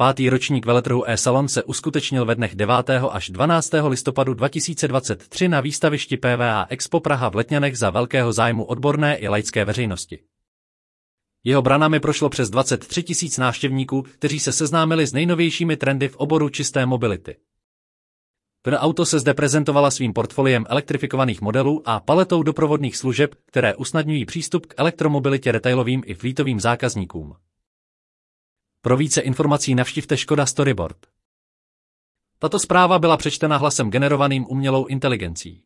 Pátý ročník veletrhu e-salon se uskutečnil ve dnech 9. až 12. listopadu 2023 na výstavišti PVA Expo Praha v Letňanech za velkého zájmu odborné i laické veřejnosti. Jeho branami prošlo přes 23 tisíc návštěvníků, kteří se seznámili s nejnovějšími trendy v oboru čisté mobility. Pn Auto se zde prezentovala svým portfoliem elektrifikovaných modelů a paletou doprovodných služeb, které usnadňují přístup k elektromobilitě retailovým i flítovým zákazníkům. Pro více informací navštivte Škoda Storyboard. Tato zpráva byla přečtena hlasem generovaným umělou inteligencí.